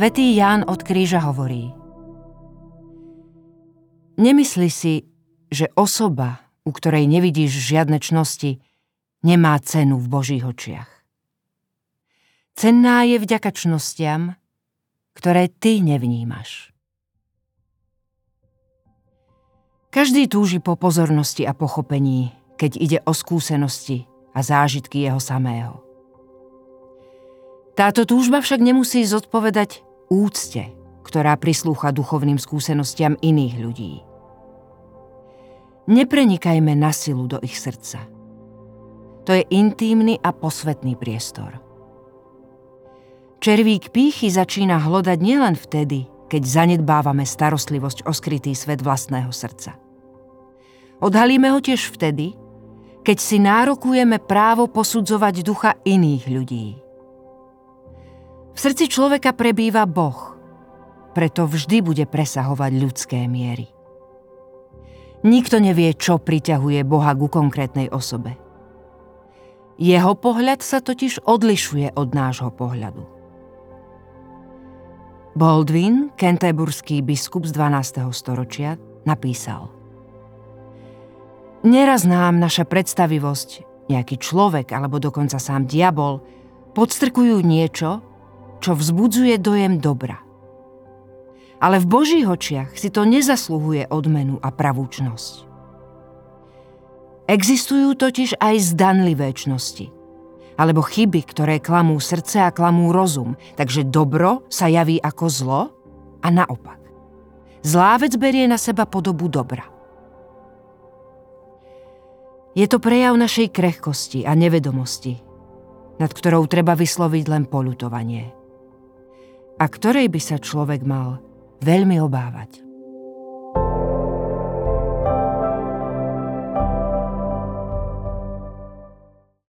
Svetý Ján od kríža hovorí Nemysli si, že osoba, u ktorej nevidíš žiadne čnosti, nemá cenu v Božích očiach. Cenná je vďakačnostiam, ktoré ty nevnímaš. Každý túži po pozornosti a pochopení, keď ide o skúsenosti a zážitky jeho samého. Táto túžba však nemusí zodpovedať úcte, ktorá prislúcha duchovným skúsenostiam iných ľudí. Neprenikajme na silu do ich srdca. To je intímny a posvetný priestor. Červík pýchy začína hlodať nielen vtedy, keď zanedbávame starostlivosť o skrytý svet vlastného srdca. Odhalíme ho tiež vtedy, keď si nárokujeme právo posudzovať ducha iných ľudí. V srdci človeka prebýva Boh, preto vždy bude presahovať ľudské miery. Nikto nevie, čo priťahuje Boha ku konkrétnej osobe. Jeho pohľad sa totiž odlišuje od nášho pohľadu. Baldwin, kenteburský biskup z 12. storočia, napísal Neraz nám naša predstavivosť, nejaký človek alebo dokonca sám diabol podstrkujú niečo, čo vzbudzuje dojem dobra. Ale v Božích očiach si to nezasluhuje odmenu a pravúčnosť. Existujú totiž aj zdanlivé čnosti, alebo chyby, ktoré klamú srdce a klamú rozum, takže dobro sa javí ako zlo a naopak. Zlá vec berie na seba podobu dobra. Je to prejav našej krehkosti a nevedomosti, nad ktorou treba vysloviť len polutovanie – a ktorej by sa človek mal veľmi obávať.